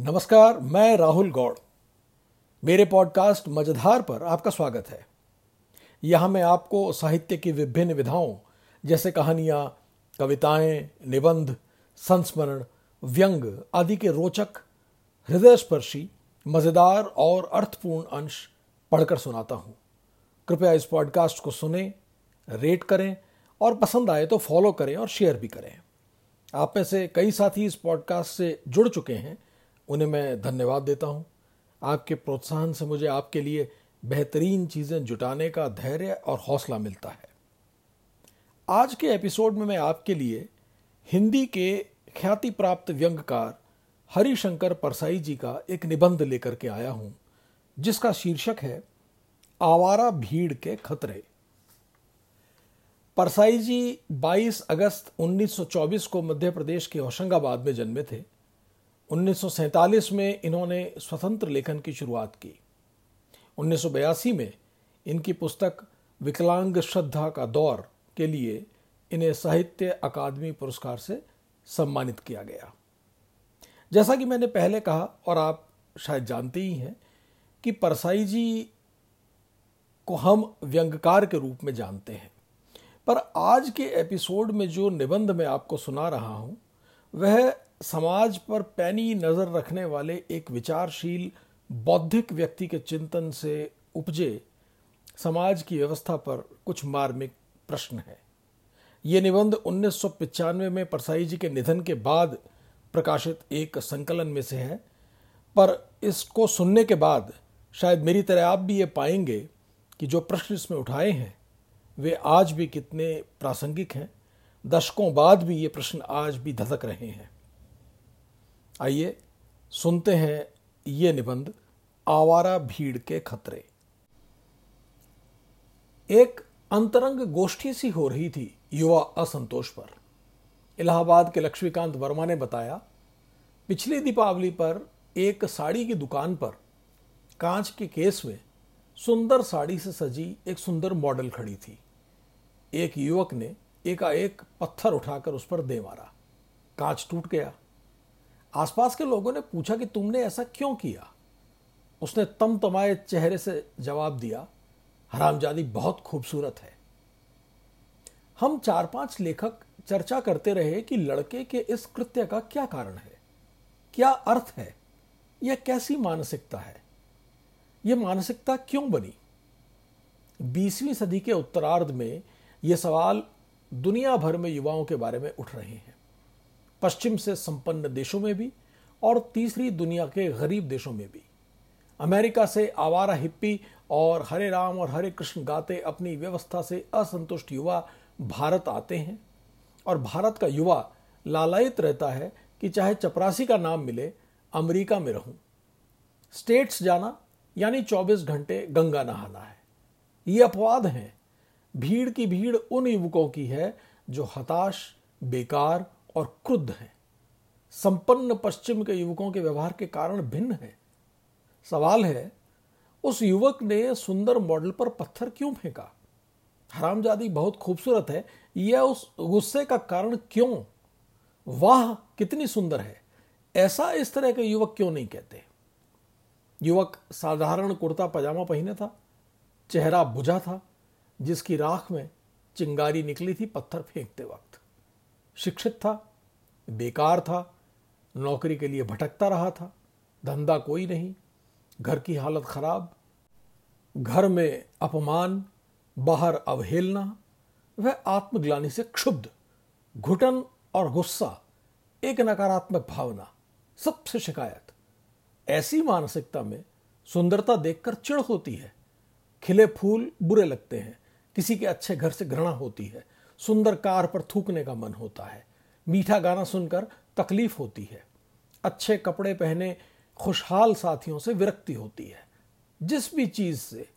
नमस्कार, मैं राहुल गौड़। मेरे पॉडकास्ट मज़ेदार पर आपका स्वागत है। यहाँ मैं आपको साहित्य की विभिन्न विधाओं, जैसे कहानियाँ, कविताएँ, निबंध, संस्मरण, व्यंग आदि के रोचक, हृदयस्पर्शी, मज़ेदार और अर्थपूर्ण अंश पढ़कर सुनाता हूँ। कृपया इस पॉडकास्ट को सुने, रेट करें और पसंद आए तो फॉलो करें और शेयर भी करें। आप में से कई साथी इस पॉडकास्ट से जुड़ चुके हैं उन्हें मैं धन्यवाद देता हूँ। आपके प्रोत्साहन से मुझे आपके लिए बेहतरीन चीज़ें जुटाने का धैर्य और हौसला मिलता है। आज के एपिसोड में मैं आपके लिए हिंदी के ख्याति प्राप्त व्यंगकार हरिशंकर परसाई जी का एक निबंध लेकर के आया हूँ, जिसका शीर्षक है, आवारा भीड़ के खतरे। परसाई जी 22 अगस्त 1924 को मध्य प्रदेश के होशंगाबाद में जन्मे थे। 1947 में इन्होंने स्वतंत्र लेखन की शुरुआत की। 1982 में इनकी पुस्तक विकलांग श्रद्धा का दौर के लिए इन्हें साहित्य अकादमी पुरस्कार से सम्मानित किया गया। जैसा कि मैंने पहले कहा, और आप शायद जानते ही हैं, कि परसाई जी को हम व्यंगकार के रूप में जानते हैं। पर आज के एपिसोड में जो निबंध मैं आपको सुना रहा हूँ, वह समाज पर पैनी नज़र रखने वाले एक विचारशील, बौद्धिक व्यक्ति के चिंतन से उपजे समाज की व्यवस्था पर कुछ मार्मिक प्रश्न है। ये निबंध उन्नीस में परसाई जी के निधन के बाद प्रकाशित एक संकलन में से है, पर इसको सुनने के बाद शायद मेरी तरह आप भी ये पाएँगे कि जो प्रश्न इसमें उठाए हैं, वे आज भी कितने प्रासंगिक हैं। दशकों बाद भी ये प्रश्न आज भी धधक रहे हैं। आइए सुनते हैं ये निबंध, आवारा भीड़ के खतरे। एक अंतरंग गोष्ठी सी हो रही थी युवा असंतोष पर। इलाहाबाद के लक्ष्मीकांत वर्मा ने बताया, पिछली दीपावली पर एक साड़ी की दुकान पर कांच के केस में सुंदर साड़ी से सजी एक सुंदर मॉडल खड़ी थी। एक युवक ने एकाएक पत्थर उठाकर उस पर दे मारा। कांच टूट गया। आसपास के लोगों ने पूछा कि तुमने ऐसा क्यों किया? उसने तम तमाए चेहरे से जवाब दिया, हरामजादी बहुत खूबसूरत है। हम चार पाँच लेखक चर्चा करते रहे कि लड़के के इस कृत्य का क्या कारण है? क्या अर्थ है? यह कैसी मानसिकता है? यह मानसिकता क्यों बनी? बीसवीं सदी के उत्तरार्ध में यह सवाल दुनिया भर में युवाओं के बारे में उठ रहे हैं। पश्चिम से संपन्न देशों में भी और तीसरी दुनिया के गरीब देशों में भी। अमेरिका से आवारा हिप्पी और हरे राम और हरे कृष्ण गाते अपनी व्यवस्था से असंतुष्ट युवा भारत आते हैं और भारत का युवा लालायित रहता है कि चाहे चपरासी का नाम मिले, अमेरिका में रहूँ। स्टेट्स जाना, यानी 24 घंटे गंगा नहाना है। ये अपवाद हैं। भीड़ की भीड़ उन युवकों की है जो हताश, बेकार और क्रुद्ध हैं। संपन्न पश्चिम के युवकों के व्यवहार के कारण भिन्न है। सवाल है, उस युवक ने सुंदर मॉडल पर पत्थर क्यों फेंका? हरामजादी बहुत खूबसूरत है, यह उस गुस्से का कारण क्यों? वाह, कितनी सुंदर है। ऐसा इस तरह के युवक क्यों नहीं कहते? युवक साधारण कुर्ता पजामा पहने था, चेहरा बुझा था, जिसकी राख में चिंगारी निकली थी पत्थर फेंकते वक्त। शिक्षित था बेकार था, नौकरी के लिए भटकता रहा था, धंधा कोई नहीं, घर की हालत खराब, घर में अपमान, बाहर अवहेलना, वह आत्मग्लानी से क्षुब्ध, घुटन और गुस्सा, एक नकारात्मक भावना, सबसे शिकायत। ऐसी मानसिकता में सुंदरता देखकर चिड़ होती है। खिले फूल बुरे लगते हैं, किसी के अच्छे घर से घृणा होती है, सुंदर कार पर थूकने का मन होता है। मीठा गाना सुनकर तकलीफ़ होती है। अच्छे कपड़े पहने खुशहाल साथियों से विरक्ति होती है। जिस भी चीज़ से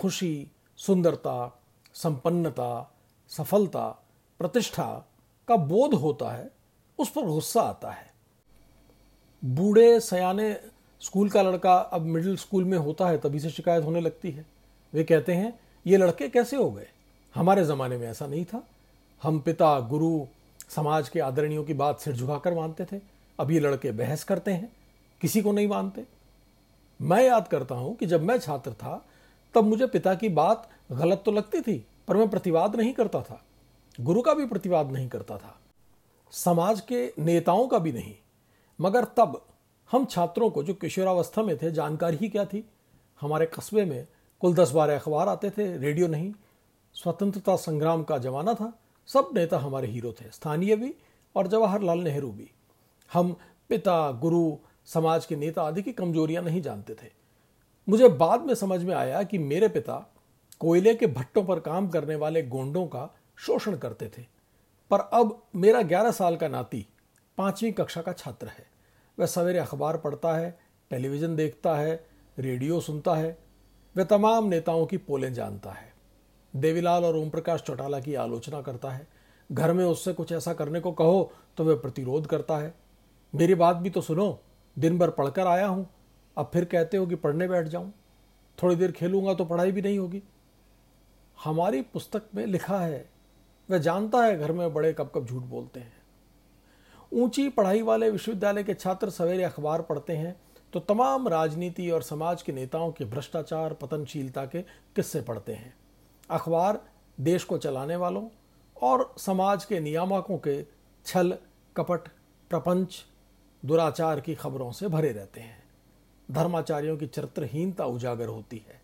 खुशी, सुंदरता, संपन्नता, सफलता, प्रतिष्ठा का बोध होता है, उस पर गुस्सा आता है। बूढ़े सयाने स्कूल का लड़का अब मिडिल स्कूल में होता है, तभी से शिकायत होने लगती है। वे कहते हैं, ये लड़के कैसे हो गए? हमारे ज़माने में ऐसा नहीं था। हम पिता, गुरु समाज के आदरणियों की बात सिर झुकाकर मानते थे। अब ये लड़के बहस करते हैं। किसी को नहीं मानते। मैं याद करता हूँ कि जब मैं छात्र था, तब मुझे पिता की बात गलत तो लगती थी, पर मैं प्रतिवाद नहीं करता था। गुरु का भी प्रतिवाद नहीं करता था। समाज के नेताओं का भी नहीं। मगर तब हम छात्रों को जो किशोरावस्था में थे, जानकारी ही क्या थी? हमारे कस्बे में कुल दस बारह अखबार आते थे, रेडियो नहीं। स्वतंत्रता संग्राम का जमाना था। सब नेता हमारे हीरो थे, स्थानीय भी और जवाहरलाल नेहरू भी। हम पिता, गुरु, समाज के नेता आदि की कमजोरियाँ नहीं जानते थे। मुझे बाद में समझ में आया कि मेरे पिता कोयले के भट्टों पर काम करने वाले गोंडों का शोषण करते थे। पर अब मेरा ग्यारह साल का नाती पांचवी कक्षा का छात्र है। वह सवेरे अखबार पढ़ता है, टेलीविज़न देखता है, रेडियो सुनता है, वह तमाम नेताओं की पोलें जानता है। देवीलाल और ओम प्रकाश चौटाला की आलोचना करता है। घर में उससे कुछ ऐसा करने को कहो तो वह प्रतिरोध करता है। मेरी बात भी तो सुनो, दिन भर पढ़कर आया हूँ। अब फिर कहते हो कि पढ़ने बैठ जाऊँ। थोड़ी देर खेलूँगा तो पढ़ाई भी नहीं होगी। हमारी पुस्तक में लिखा है, वह जानता है घर में बड़े कब कब झूठ बोलते हैं। ऊँची पढ़ाई वाले विश्वविद्यालय के छात्र सवेरे अखबार पढ़ते हैं तो तमाम राजनीति और समाज के नेताओं के भ्रष्टाचार, पतनशीलता के किस्से पढ़ते हैं। अखबार देश को चलाने वालों और समाज के नियामकों के छल, कपट, प्रपंच, दुराचार की खबरों से भरे रहते हैं। धर्माचार्यों की चरित्रहीनता उजागर होती है।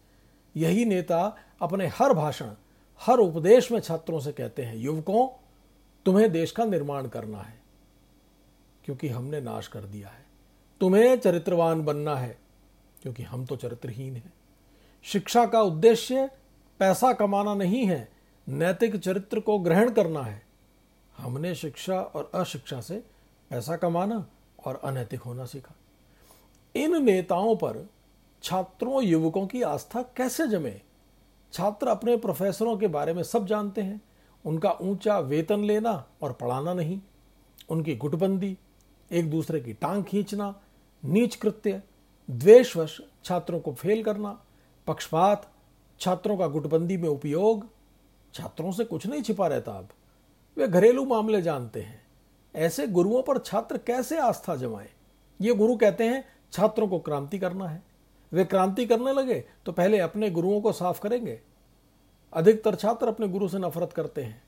यही नेता अपने हर भाषण, हर उपदेश में छात्रों से कहते हैं, युवकों, तुम्हें देश का निर्माण करना है, क्योंकि हमने नाश कर दिया है। तुम्हें चरित्रवान बनना है, क्योंकि हम तो चरित्रहीन हैं। शिक्षा का उद्देश्य पैसा कमाना नहीं है, नैतिक चरित्र को ग्रहण करना है। हमने शिक्षा और अशिक्षा से पैसा कमाना और अनैतिक होना सीखा। इन नेताओं पर छात्रों, युवकों की आस्था कैसे जमे? छात्र अपने प्रोफेसरों के बारे में सब जानते हैं। उनका ऊँचा वेतन लेना और पढ़ाना नहीं। उनकी गुटबंदी, एक दूसरे की टांग खींचना, नीच कृत्य, द्वेषवश छात्रों को फेल करना, पक्षपात छात्रों का गुटबंदी में उपयोग, छात्रों से कुछ नहीं छिपा रहता अब। वे घरेलू मामले जानते हैं। ऐसे गुरुओं पर छात्र कैसे आस्था जमाए? ये गुरु कहते हैं, छात्रों को क्रांति करना है। वे क्रांति करने लगे तो पहले अपने गुरुओं को साफ़ करेंगे। अधिकतर छात्र अपने गुरु से नफरत करते हैं।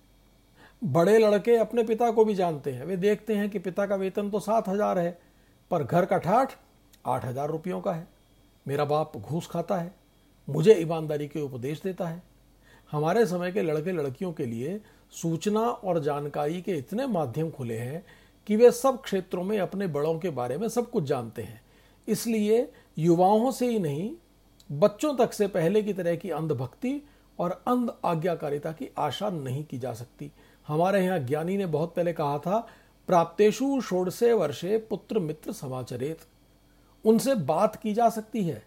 बड़े लड़के अपने पिता को भी जानते हैं। वे देखते हैं कि पिता का वेतन तो सात हज़ार है, पर घर का ठाठ आठ हज़ार रुपयों का है। मेरा बाप घूस खाता है। मुझे ईमानदारी के उपदेश देता है। हमारे समय के लड़के लड़कियों के लिए सूचना और जानकारी के इतने माध्यम खुले हैं कि वे सब क्षेत्रों में अपने बड़ों के बारे में सब कुछ जानते हैं। इसलिए युवाओं से ही नहीं, बच्चों तक से पहले की तरह की अंधभक्ति और अंध आज्ञाकारिता की आशा नहीं की जा सकती। हमारे यहाँ ज्ञानी ने बहुत पहले कहा था प्राप्तेशु षोड़से वर्षे पुत्र मित्र समाचरित। उनसे बात की जा सकती है।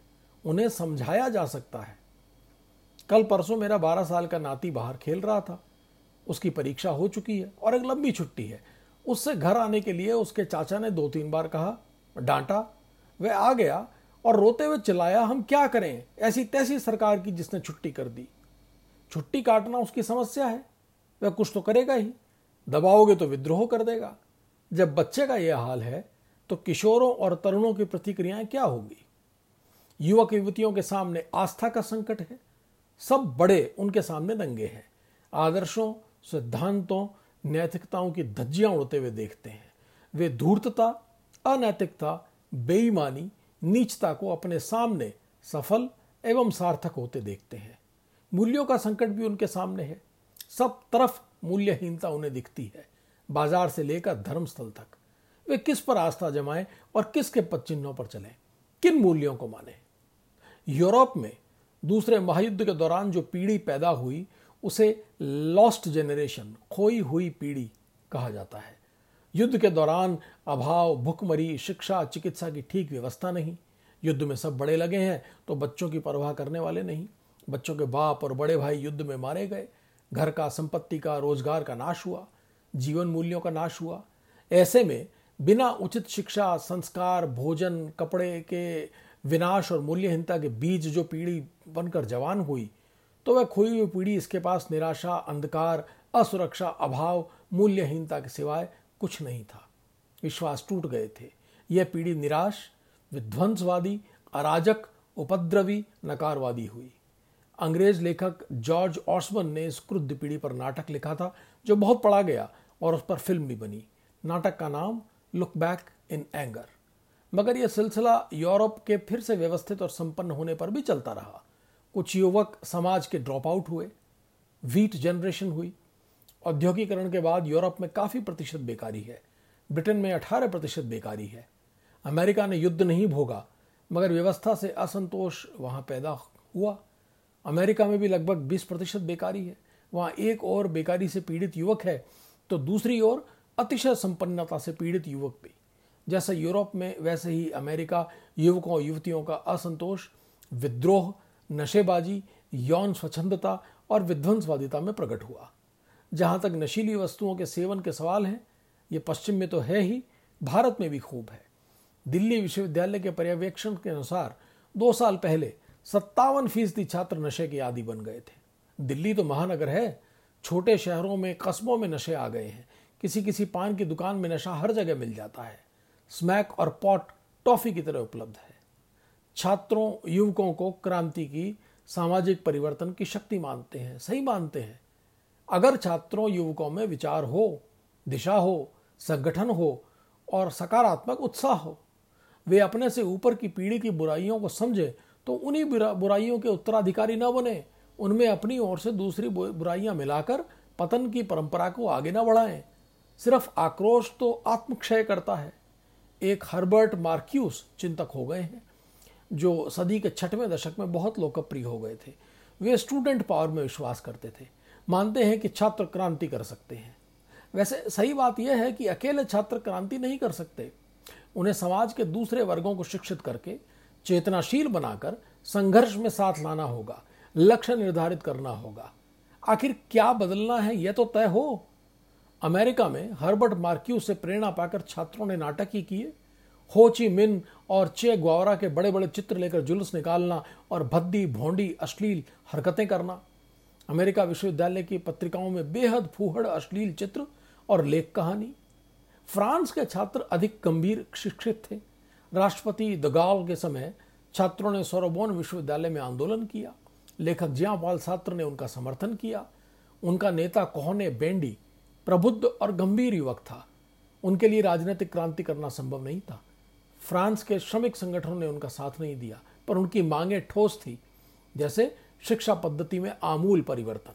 उन्हें समझाया जा सकता है। कल परसों मेरा बारह साल का नाती बाहर खेल रहा था। उसकी परीक्षा हो चुकी है और एक लंबी छुट्टी है। उससे घर आने के लिए उसके चाचा ने दो तीन बार कहा, डांटा, वह आ गया और रोते हुए चिल्लाया, हम क्या करें? ऐसी तैसी सरकार की जिसने छुट्टी कर दी। छुट्टी काटना उसकी समस्या है। वह कुछ तो करेगा ही। दबाओगे तो विद्रोह कर देगा। जब बच्चे का यह हाल है तो किशोरों और तरुणों की प्रतिक्रियाएँ क्या होगी? युवक युवतियों के सामने आस्था का संकट है। सब बड़े उनके सामने दंगे हैं। आदर्शों, सिद्धांतों, नैतिकताओं की धज्जियाँ उड़ते हुए देखते हैं। वे धूर्तता, अनैतिकता, बेईमानी, नीचता को अपने सामने सफल एवं सार्थक होते देखते हैं। मूल्यों का संकट भी उनके सामने है। सब तरफ़ मूल्यहीनता उन्हें दिखती है, बाज़ार से लेकर धर्मस्थल तक। वे किस पर आस्था जमाएँ और किसके पद चिन्हों पर चलें? किन मूल्यों को माने? यूरोप में दूसरे महायुद्ध के दौरान जो पीढ़ी पैदा हुई, उसे लॉस्ट जेनरेशन खोई हुई पीढ़ी कहा जाता है। युद्ध के दौरान अभाव, भुखमरी, शिक्षा, चिकित्सा की ठीक व्यवस्था नहीं। युद्ध में सब बड़े लगे हैं तो बच्चों की परवाह करने वाले नहीं। बच्चों के बाप और बड़े भाई युद्ध में मारे गए। घर का संपत्ति का रोज़गार का नाश हुआ, जीवन मूल्यों का नाश हुआ। ऐसे में बिना उचित शिक्षा, संस्कार, भोजन, कपड़े के विनाश और मूल्यहीनता के बीज जो पीढ़ी बनकर जवान हुई तो वह खोई हुई पीढ़ी इसके पास निराशा, अंधकार, असुरक्षा, अभाव, मूल्यहीनता के सिवाय कुछ नहीं था। विश्वास टूट गए थे। यह पीढ़ी निराश, विध्वंसवादी, अराजक, उपद्रवी, नकारवादी हुई। अंग्रेज़ लेखक जॉर्ज ऑस्बन ने इस क्रुद्ध पीढ़ी पर नाटक लिखा था, जो बहुत पढ़ा गया और उस पर फ़िल्म भी बनी। नाटक का नाम लुक बैक इन एंगर मगर यह सिलसिला यूरोप के फिर से व्यवस्थित और संपन्न होने पर भी चलता रहा। कुछ युवक समाज के ड्रॉप आउट हुए, वीट जनरेशन हुई। औद्योगिकरण के बाद यूरोप में काफ़ी प्रतिशत बेकारी है। ब्रिटेन में 18 प्रतिशत बेकारी है। अमेरिका ने युद्ध नहीं भोगा, मगर व्यवस्था से असंतोष वहाँ पैदा हुआ। अमेरिका में भी लगभग 20 प्रतिशत बेकारी है। वहाँ एक और बेकारी से पीड़ित युवक है तो दूसरी ओर अतिशय संपन्नता से पीड़ित युवक भी। जैसे यूरोप में, वैसे ही अमेरिका, युवकों, युवतियों का असंतोष, विद्रोह, नशेबाजी, यौन स्वच्छंदता और विध्वंसवादिता में प्रकट हुआ। जहाँ तक नशीली वस्तुओं के सेवन के सवाल हैं, ये पश्चिम में तो है ही, भारत में भी खूब है। दिल्ली विश्वविद्यालय के पर्यवेक्षण के अनुसार, दो साल पहले सत्तावन फ़ीसदी छात्र नशे के आदि बन गए थे। दिल्ली तो महानगर है, छोटे शहरों में कस्बों में नशे आ गए हैं किसी किसी पान की दुकान में नशा हर जगह मिल जाता है। स्मैक और पॉट टॉफी की तरह उपलब्ध है। छात्रों, युवकों को क्रांति की सामाजिक परिवर्तन की शक्ति मानते हैं, सही मानते हैं। अगर छात्रों, युवकों में विचार हो, दिशा हो, संगठन हो और सकारात्मक उत्साह हो, वे अपने से ऊपर की पीढ़ी की बुराइयों को समझे तो उन्हीं बुराइयों के उत्तराधिकारी न बने। उनमें अपनी ओर से दूसरी बुराइयाँ मिलाकर पतन की परंपरा को आगे न बढ़ाएँ। सिर्फ़ आक्रोश तो आत्मक्षय करता है। एक हर्बर्ट मार्क्यूस चिंतक हो गए हैं, जो सदी के छठवें दशक में बहुत लोकप्रिय हो गए थे। वे स्टूडेंट पावर में विश्वास करते थे। मानते हैं कि छात्र क्रांति कर सकते हैं। वैसे सही बात यह है कि अकेले छात्र क्रांति नहीं कर सकते। उन्हें समाज के दूसरे वर्गों को शिक्षित करके चेतनाशील बनाकर संघर्ष में साथ लाना होगा, लक्ष्य निर्धारित करना होगा। आखिर क्या बदलना है, यह तो तय हो। अमेरिका में हर्बर्ट मार्क्यू से प्रेरणा पाकर छात्रों ने नाटक ही किए। हो ची मिन और चे ग्वावरा के बड़े बड़े चित्र लेकर जुलूस निकालना और भद्दी, भोंडी, अश्लील हरकतें करना। अमेरिका विश्वविद्यालय की पत्रिकाओं में बेहद फूहड़, अश्लील चित्र और लेख कहानी। फ्रांस के छात्र अधिक गंभीर, शिक्षित थे। राष्ट्रपति दगाल के समय छात्रों ने सोरोबोन विश्वविद्यालय में आंदोलन किया। लेखक जिया पाल छात्र ने उनका समर्थन किया। उनका नेता कोहने बेंडी प्रबुद्ध और गंभीर युवक था। उनके लिए राजनीतिक क्रांति करना संभव नहीं था। फ्रांस के श्रमिक संगठनों ने उनका साथ नहीं दिया, पर उनकी मांगे ठोस थी, जैसे शिक्षा पद्धति में आमूल परिवर्तन।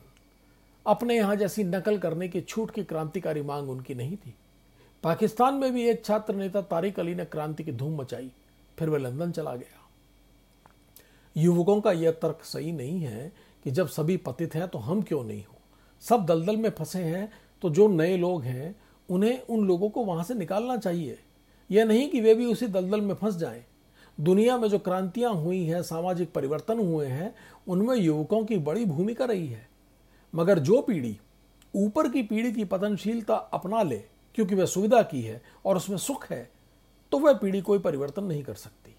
अपने यहाँ जैसी नकल करने की छूट की क्रांतिकारी मांग उनकी नहीं थी। पाकिस्तान में भी एक छात्र नेता तारिक अली ने क्रांति की धूम मचाई, फिर वह लंदन चला गया। युवकों का यह तर्क सही नहीं है कि जब सभी पतित हैं तो हम क्यों नहीं हो? सब दलदल में फंसे हैं तो जो नए लोग हैं, उन्हें उन लोगों को वहाँ से निकालना चाहिए। यह नहीं कि वे भी उसी दलदल में फंस जाएँ। दुनिया में जो क्रांतियाँ हुई हैं, सामाजिक परिवर्तन हुए हैं, उनमें युवकों की बड़ी भूमिका रही है। मगर जो पीढ़ी ऊपर की पीढ़ी की पतनशीलता अपना ले, क्योंकि वह सुविधा की है और उसमें सुख है तो वह पीढ़ी कोई परिवर्तन नहीं कर सकती।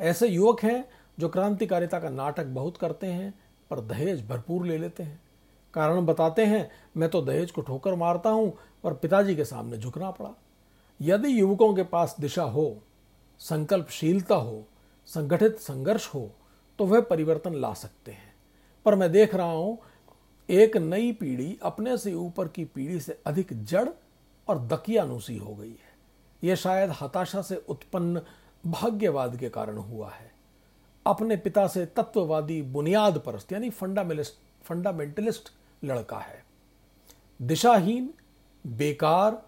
ऐसे युवक हैं जो क्रांतिकारिता का नाटक बहुत करते हैं, पर दहेज भरपूर ले लेते हैं। कारण बताते हैं, मैं तो दहेज को ठोकर मारता हूँ और पिताजी के सामने झुकना पड़ा। यदि युवकों के पास दिशा हो, संकल्पशीलता हो, संगठित संघर्ष हो तो वह परिवर्तन ला सकते हैं। पर मैं देख रहा हूँ, एक नई पीढ़ी अपने से ऊपर की पीढ़ी से अधिक जड़ और दकियानुसी हो गई है। यह शायद हताशा से उत्पन्न भाग्यवाद के कारण हुआ है। अपने पिता से तत्ववादी बुनियाद परस्त, यानी फंडामेलिस्ट फंडामेंटलिस्ट लड़का है। दिशाहीन, बेकार,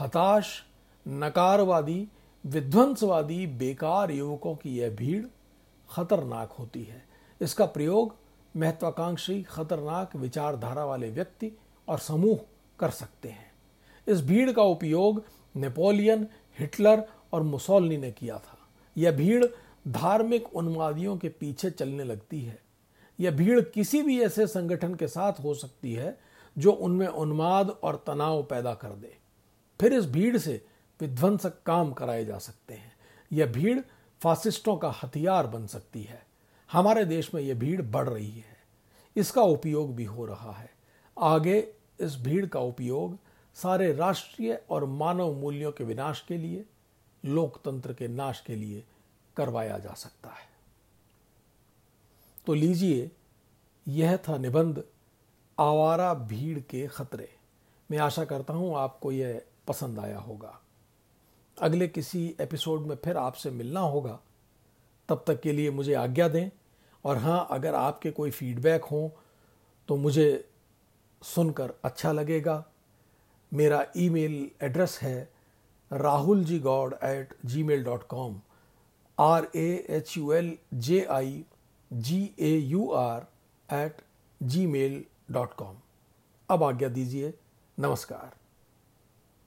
हताश, नकारवादी, विध्वंसवादी, बेकार युवकों की यह भीड़ खतरनाक होती है। इसका प्रयोग महत्वाकांक्षी, खतरनाक विचारधारा वाले व्यक्ति और समूह कर सकते हैं। इस भीड़ का उपयोग नेपोलियन, हिटलर और मुसोलनी ने किया था। यह भीड़ धार्मिक उन्मादियों के पीछे चलने लगती है। यह भीड़ किसी भी ऐसे संगठन के साथ हो सकती है जो उनमें उन्माद और तनाव पैदा कर दे। फिर इस भीड़ से विध्वंसक काम कराए जा सकते हैं। यह भीड़ फासिस्टों का हथियार बन सकती है। हमारे देश में यह भीड़ बढ़ रही है। इसका उपयोग भी हो रहा है। आगे इस भीड़ का उपयोग सारे राष्ट्रीय और मानव मूल्यों के विनाश के लिए, लोकतंत्र के नाश के लिए करवाया जा सकता है। तो लीजिए, यह था निबंध, आवारा भीड़ के खतरे। मैं आशा करता हूँ आपको यह पसंद आया होगा। अगले किसी एपिसोड में फिर आपसे मिलना होगा। तब तक के लिए मुझे आज्ञा दें, और हाँ अगर आपके कोई फीडबैक हो तो मुझे सुनकर अच्छा लगेगा। मेरा ईमेल एड्रेस है Rahul ji Gaur at Gmail dot com R A H U L J I G A U R at Gmail dot com अब आज्ञा दीजिए। नमस्कार।